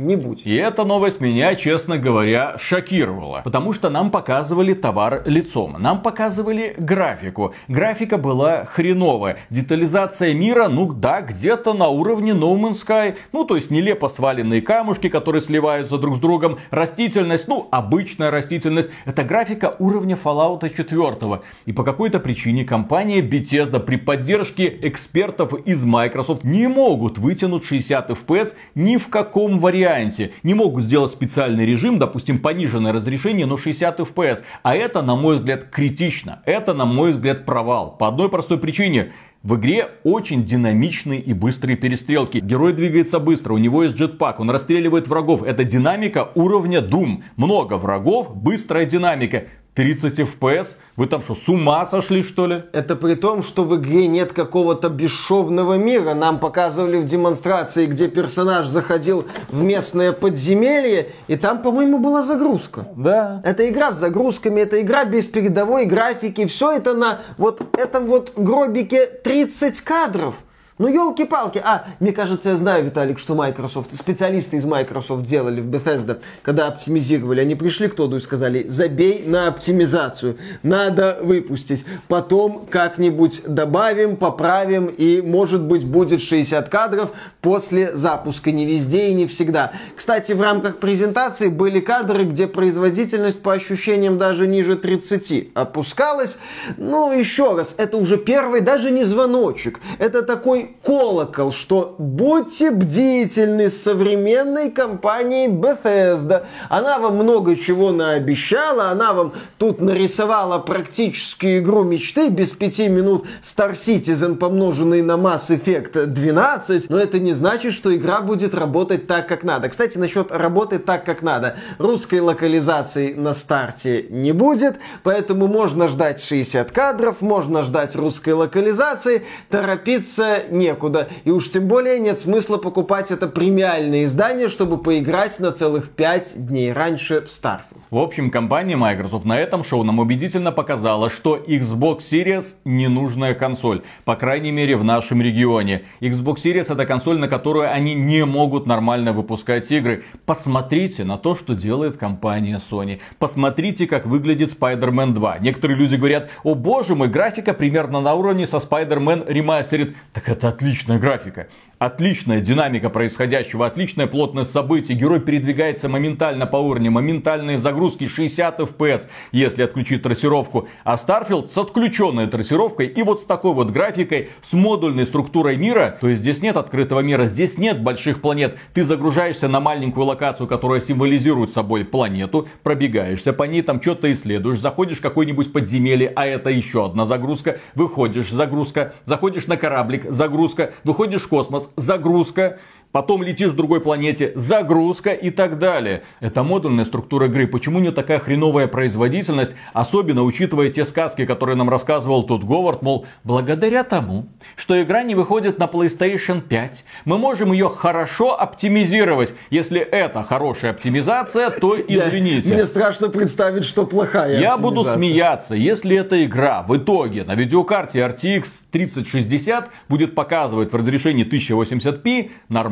не будь. И эта новость меня, честно говоря, шокировала. Потому что нам показывали товар лицом. Нам показывали графику. Графика была хреновая. Детализация мира, ну да, где-то на уровне No Man's Sky. Ну, то есть нелепо сваленные камушки, которые сливаются друг с другом. Растительность, ну, обычная растительность. Это графика уровня Fallout 4. И по какой-то причине компания Bethesda при поддержке экспертов из Microsoft не могут вытянуть 60 FPS ни в каком варианте Giant не могут сделать специальный режим, допустим, пониженное разрешение, но 60 FPS. А это, на мой взгляд, критично. Это, на мой взгляд, провал. По одной простой причине. В игре очень динамичные и быстрые перестрелки. Герой двигается быстро, у него есть джетпак, он расстреливает врагов. Это динамика уровня Doom. Много врагов, быстрая динамика. 30 FPS? Вы там что, с ума сошли, что ли? Это при том, что в игре нет какого-то бесшовного мира. Нам показывали в демонстрации, где персонаж заходил в местное подземелье, и там, по-моему, была загрузка. Да. Это игра с загрузками, это игра без передовой графики. Все это на вот этом вот гробике 30 кадров. Ну, елки-палки. А, мне кажется, я знаю, Виталик, что Microsoft, специалисты из Microsoft делали в Bethesda, когда оптимизировали. Они пришли к Тоду и сказали, забей на оптимизацию. Надо выпустить. Потом как-нибудь добавим, поправим, и, может быть, будет 60 кадров после запуска. Не везде и не всегда. Кстати, в рамках презентации были кадры, где производительность по ощущениям даже ниже 30 опускалась. Ну, еще раз, это уже первый, даже не звоночек. Это такой колокол, что будьте бдительны с современной компанией Bethesda. Она вам много чего наобещала, она вам тут нарисовала практически игру мечты без пяти минут Star Citizen, помноженный на Mass Effect 12, но это не значит, что игра будет работать так, как надо. Кстати, насчет работы так, как надо. Русской локализации на старте не будет, поэтому можно ждать 60 кадров, можно ждать русской локализации, торопиться некуда. И уж тем более нет смысла покупать это премиальное издание, чтобы поиграть на целых 5 дней раньше в Starfield. В общем, компания Microsoft на этом шоу нам убедительно показала, что Xbox Series ненужная консоль. По крайней мере в нашем регионе. Xbox Series это консоль, на которую они не могут нормально выпускать игры. Посмотрите на то, что делает компания Sony. Посмотрите, как выглядит Spider-Man 2. Некоторые люди говорят, о боже мой, графика примерно на уровне со Spider-Man Remastered. Так это отличная графика. Отличная динамика происходящего, отличная плотность событий. Герой передвигается моментально по уровню, моментальные загрузки 60 FPS, если отключить трассировку. А Starfield с отключенной трассировкой и вот с такой вот графикой, с модульной структурой мира. То есть здесь нет открытого мира, здесь нет больших планет. Ты загружаешься на маленькую локацию, которая символизирует собой планету, пробегаешься по ней, там что-то исследуешь, заходишь в какой-нибудь подземелье, а это еще одна загрузка, выходишь, загрузка, заходишь на кораблик, загрузка, выходишь в космос, загрузка, потом летишь в другой планете, загрузка и так далее. Это модульная структура игры. Почему не такая хреновая производительность, особенно учитывая те сказки, которые нам рассказывал тут Говард, мол, благодаря тому, что игра не выходит на PlayStation 5, мы можем ее хорошо оптимизировать. Если это хорошая оптимизация, то [LAUGHS] извините. Мне страшно представить, что плохая Я буду смеяться, если эта игра в итоге на видеокарте RTX 3060 будет показывать в разрешении 1080p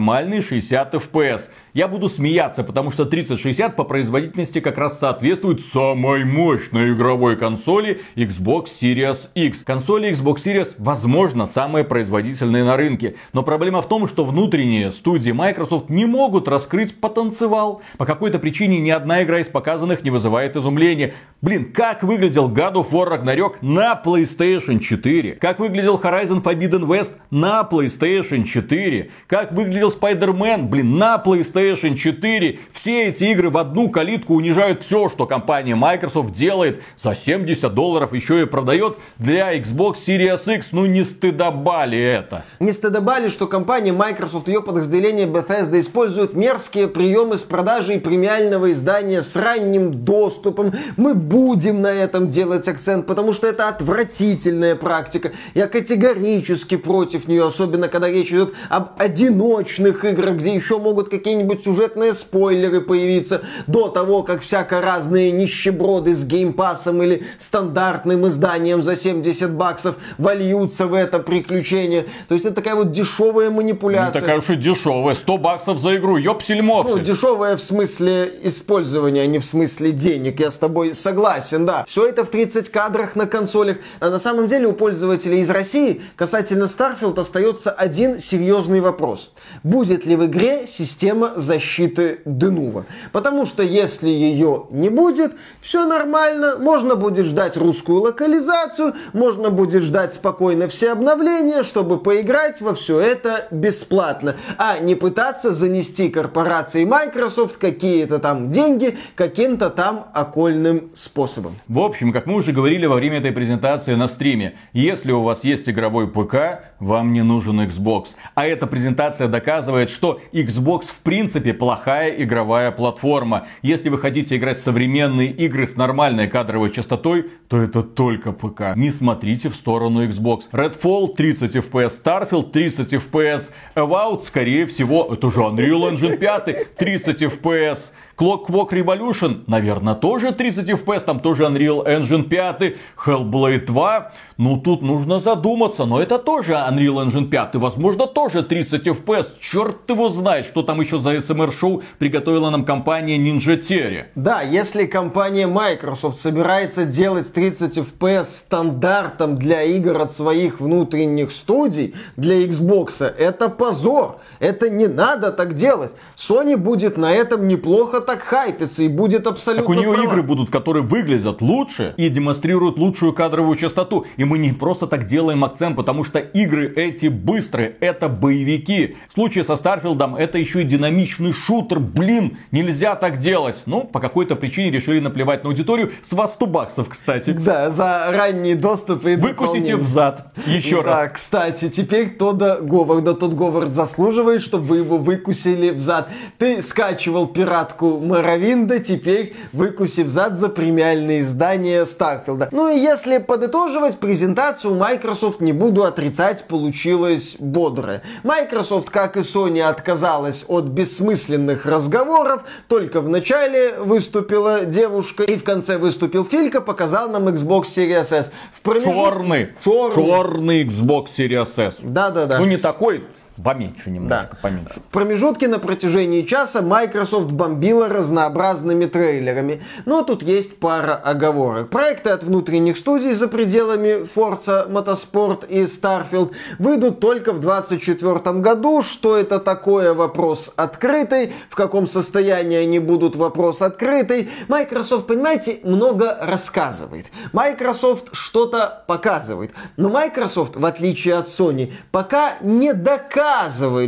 нормальный 60 FPS. Я буду смеяться, потому что 3060 по производительности как раз соответствует самой мощной игровой консоли Xbox Series X. Консоли Xbox Series, возможно, самые производительные на рынке. Но проблема в том, что внутренние студии Microsoft не могут раскрыть потенциал. По какой-то причине ни одна игра из показанных не вызывает изумления. Блин, как выглядел God of War Ragnarok на PlayStation 4? Как выглядел Horizon Forbidden West на PlayStation 4? Как выглядел Spider-Man, блин, на PlayStation PlayStation 4. Все эти игры в одну калитку унижают все, что компания Microsoft делает за 70 долларов, еще и продает для Xbox Series X. Ну не стыдобали это. Не стыдобали, что компания Microsoft ее подразделение Bethesda используют мерзкие приемы с продажей премиального издания с ранним доступом. Мы будем на этом делать акцент, потому что это отвратительная практика. Я категорически против нее, особенно когда речь идет об одиночных играх, где еще могут какие-нибудь какие-нибудь сюжетные спойлеры появиться до того, как всяко разные нищеброды с геймпасом или стандартным изданием за 70 баксов вольются в это приключение. То есть это такая вот дешевая манипуляция. Не такая уж и дешевая. 100 баксов за игру. Ёпсель-мопсель. Ну, дешевая в смысле использования, а не в смысле денег. Я с тобой согласен согласен, да. Все это в 30 кадрах на консолях. А на самом деле у пользователей из России касательно Starfield остается один серьезный вопрос. Будет ли в игре система защиты Денува? Потому что если ее не будет, все нормально, можно будет ждать русскую локализацию, можно будет ждать спокойно все обновления, чтобы поиграть во все это бесплатно, а не пытаться занести корпорации Microsoft какие-то там деньги каким-то там окольным способом. В общем, как мы уже говорили во время этой презентации на стриме, если у вас есть игровой ПК, вам не нужен Xbox. А эта презентация доказывает, что Xbox в принципе плохая игровая платформа. Если вы хотите играть в современные игры с нормальной кадровой частотой, то это только ПК. Не смотрите в сторону Xbox. Redfall 30 FPS, Starfield 30 FPS, Avowed скорее всего, это же Unreal Engine 5 30 FPS. Clockwork Revolution, наверное, тоже 30 FPS, там тоже Unreal Engine 5, Hellblade 2. Ну, тут нужно задуматься, но это тоже Unreal Engine 5, возможно, тоже 30 FPS. Черт его знает, что там еще за SMR-шоу приготовила нам компания Ninja Theory. Да, если компания Microsoft собирается делать 30 FPS стандартом для игр от своих внутренних студий, для Xbox, это позор. Это не надо так делать. Sony будет на этом неплохо так хайпится и будет абсолютно Так у нее права. игры будут, которые выглядят лучше и демонстрируют лучшую кадровую частоту. И мы не просто так делаем акцент, потому что игры эти быстрые, это боевики. В случае со Старфилдом это еще и динамичный шутер. Блин, нельзя так делать. Ну, по какой-то причине решили наплевать на аудиторию. С вас 100 баксов, кстати. Да, за ранний доступ и Выкусите в зад. Еще да, раз. кстати, теперь Тодда Говарда. Тот Говард заслуживает, чтобы его выкусили в зад. Ты скачивал пиратку Моровинда, теперь выкуси в зад за премиальные издания Старфилда. Ну и если подытоживать презентацию Microsoft, не буду отрицать, получилась бодрая. Microsoft, как и Sony, отказалась от бессмысленных разговоров. Только в начале выступила девушка и в конце выступил Филька, показал нам Xbox Series S. В промежут- Черный. Черный. Черный Xbox Series S. Да-да-да. Ну, не такой, поменьше немножко, Да. поменьше. В промежутке на протяжении часа Microsoft бомбила разнообразными трейлерами. Но тут есть пара оговорок. Проекты от внутренних студий за пределами Forza Motorsport и Starfield выйдут только в 2024 году. Что это такое? Вопрос открытый. В каком состоянии они будут? Вопрос открытый. Microsoft, понимаете, много рассказывает. Microsoft что-то показывает. Но Microsoft, в отличие от Sony, пока не доказывает,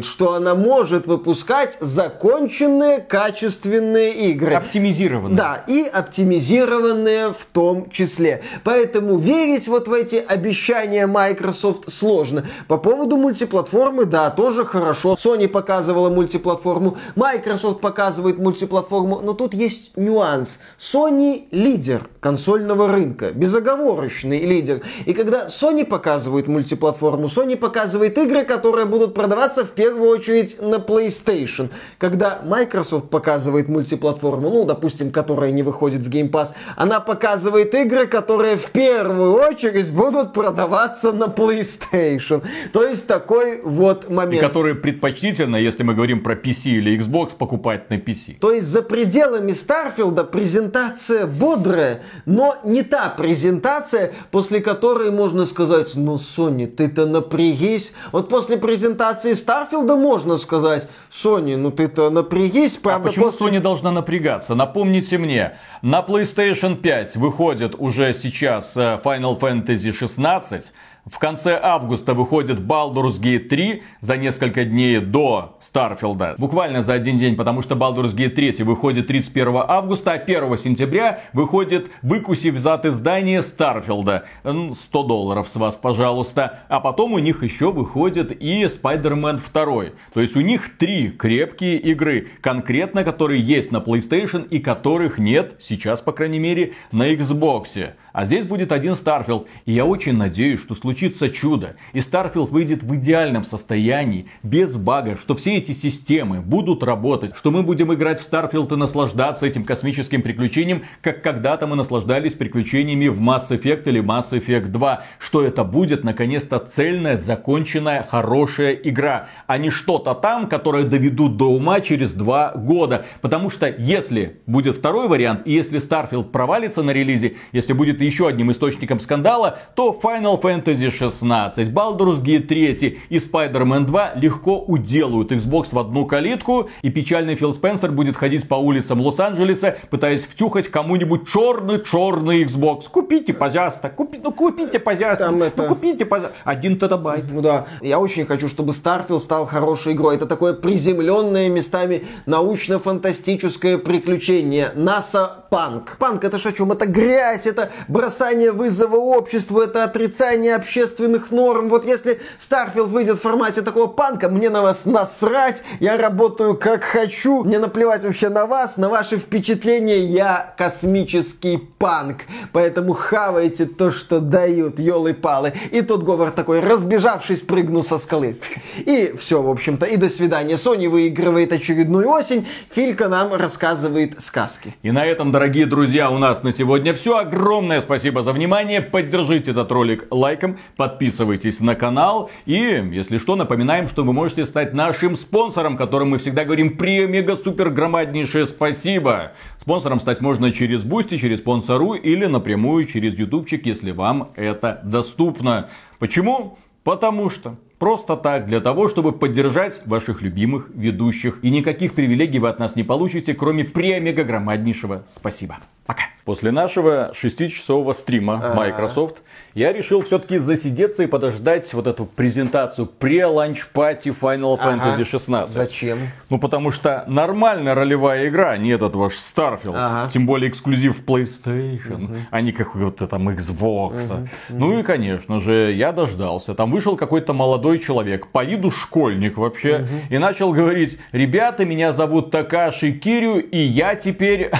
что она может выпускать законченные качественные игры. Оптимизированно. Да, и оптимизированные в том числе. Поэтому верить вот в эти обещания Microsoft сложно. По поводу мультиплатформы, да, тоже хорошо. Sony показывала мультиплатформу, Microsoft показывает мультиплатформу, но тут есть нюанс. Sony лидер консольного рынка, безоговорочный лидер. И когда Sony показывает мультиплатформу, Sony показывает игры, которые будут продаваться в первую очередь на PlayStation. Когда Microsoft показывает мультиплатформу, ну, допустим, которая не выходит в Game Pass, она показывает игры, которые в первую очередь будут продаваться на PlayStation. То есть такой вот И момент. которые предпочтительно, если мы говорим про PC или Xbox, покупать на PC. То есть за пределами Старфилда презентация бодрая, но не та презентация, после которой можно сказать, ну, Sony, ты-то напрягись. Вот после презентации Старфилда можно сказать, Sony, ну ты-то напрягись, А правда, почему после... Sony должна напрягаться? Напомните мне, на PlayStation 5 выходит уже сейчас э, Final Fantasy 16. В конце августа выходит Baldur's Gate 3 за несколько дней до Старфилда. Буквально за один день, потому что Baldur's Gate 3 выходит 31 августа, а 1 сентября выходит выкусив зад издание Старфилда. М, 100 долларов с вас, пожалуйста. А потом у них еще выходит и Spider-Man 2. То есть у них три крепкие игры, конкретно которые есть на PlayStation и которых нет сейчас, по крайней мере, на Xbox. А здесь будет один Starfield. И я очень надеюсь, что случае случится чудо, и Starfield выйдет в идеальном состоянии, без багов, что все эти системы будут работать, что мы будем играть в Starfield и наслаждаться этим космическим приключением, как когда-то мы наслаждались приключениями в Mass Effect или Mass Effect 2, что это будет наконец-то цельная, законченная, хорошая игра, а не что-то там, которое доведут до ума через два года. Потому что если будет второй вариант, и если Starfield провалится на релизе, если будет еще одним источником скандала, то Final Fantasy 16, Baldur's Gate 3 и Spider-Man 2 легко уделают Xbox в одну калитку, и печальный Фил Спенсер будет ходить по улицам Лос-Анджелеса, пытаясь втюхать кому-нибудь черный-черный Xbox. Купите, пожалуйста, купи, ну купите, пожалуйста, Там ну это- купите, пожалуйста. Один терабайт. Ну да, я очень хочу, чтобы Starfield стал хорошей игрой. Это такое приземленное местами научно-фантастическое приключение. НАСА панк. Панк это ж о чем? Это грязь, это бросание вызова обществу, это отрицание общественных норм. Вот если Starfield выйдет в формате такого панка, мне на вас насрать, я работаю как хочу, мне наплевать вообще на вас, на ваши впечатления, я космический панк. Поэтому хавайте то, что дают, елы-палы. И тот Говор такой, разбежавшись, прыгну со скалы. И все, в общем-то, и до свидания. Sony выигрывает очередную осень, Филька нам рассказывает сказки. И на этом, дорогие друзья, у нас на сегодня все. Огромное спасибо за внимание. Поддержите этот ролик лайком, подписывайтесь на канал. И, если что, напоминаем, что вы можете стать нашим спонсором, которым мы всегда говорим премега-супер громаднейшее спасибо. Спонсором стать можно через Boosty, через спонсору или напрямую через ютубчик, если вам это доступно. Почему? Потому что Просто так, для того, чтобы поддержать ваших любимых ведущих. И никаких привилегий вы от нас не получите, кроме премега громаднейшего спасибо. Пока. После нашего шестичасового стрима Microsoft я решил все-таки засидеться и подождать вот эту презентацию pre-launch party Final Ага. Fantasy 16. Зачем? Ну, потому что нормальная ролевая игра, а не этот ваш Starfield. Ага. Тем более эксклюзив PlayStation, а не какой-то там Xbox. Ну и, конечно же, я дождался. Там вышел какой-то молодой человек, по виду школьник вообще, и начал говорить, ребята, меня зовут Такаши Кирю, и я теперь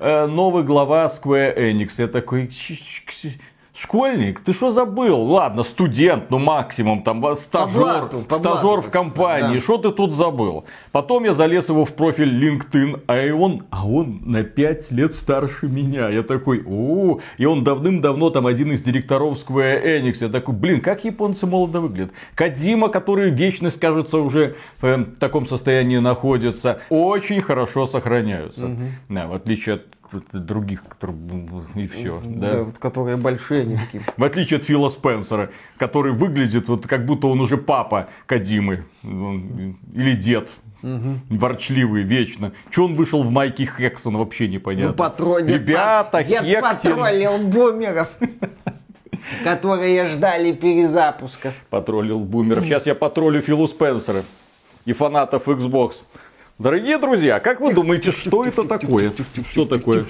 новый глава Square Enix. Я такой, «Ч- ч- ч- Школьник, ты что забыл? Ладно, студент, ну максимум, там стажер, блату, по стажер блату, в компании, да. что ты тут забыл? Потом я залез его в профиль LinkedIn, а и он, а он на 5 лет старше меня. Я такой, о, и он давным-давно там один из директоров Square Enix. Я такой, блин, как японцы молодо выглядят. Кадима, который вечность, кажется, уже в э, таком состоянии находится, очень хорошо сохраняются. Да, в отличие от от других, которые... И все. Да, вот которые большие, они такие. [LAUGHS] В отличие от Фила Спенсера, который выглядит вот как будто он уже папа Кадимы. Или дед. Ворчливый, вечно. Че он вышел в майке Хексон, вообще непонятно. Ну, патро... дед Ребята, Пат- дед Хексен. патрулил бумеров, [LAUGHS] которые ждали перезапуска. Потроллил бумеров. Сейчас я потроллю Филу Спенсера и фанатов Xbox. Дорогие друзья, как вы думаете, что это такое? Что такое?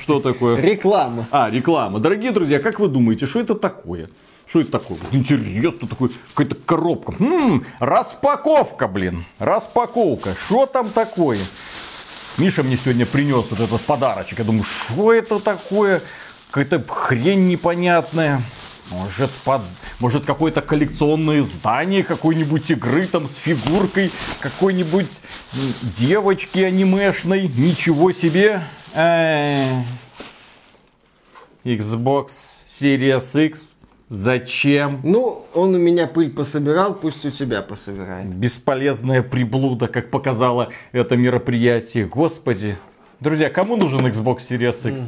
Что такое? Реклама. А, реклама. Дорогие друзья, как вы думаете, что это такое? Что это такое? Интересно, такой, какая-то коробка. М, распаковка, блин. Распаковка. Что там такое? Миша мне сегодня принес вот этот подарочек. Я думаю, что это такое? Какая-то хрень непонятная. Может, под... Может какое-то коллекционное издание какой-нибудь игры там с фигуркой какой-нибудь девочки анимешной. Ничего себе. Э, Xbox Series X. Зачем? Ну, он у меня пыль пособирал, пусть у тебя пособирает. Бесполезная приблуда, как показало это мероприятие. Господи. Друзья, кому нужен Xbox Series X?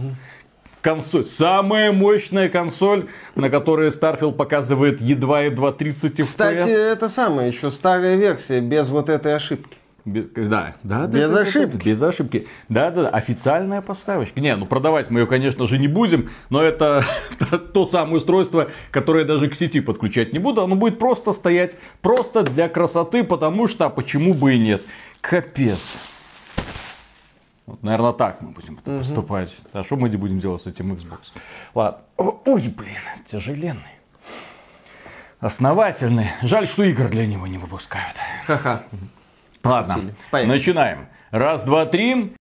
Консоль. Самая мощная консоль, на которой Starfield показывает едва-едва 30 Кстати, FPS. это самая еще старая версия, без вот этой ошибки. Бе- Да, да, да, Без да, ошибки. да, без ошибки. Да, да, да, официальная поставочка. Не, ну продавать мы ее, конечно же, не будем, но это [LAUGHS] то самое устройство, которое даже к сети подключать не буду. Оно будет просто стоять, просто для красоты, потому что, а почему бы и нет. Капец. Вот, наверное, так мы будем это поступать. А что мы не будем делать с этим Xbox? Ладно. Ой, блин, тяжеленный. Основательный. Жаль, что игр для него не выпускают. Ха-ха. Ладно, Поехали. начинаем. Раз, два, три.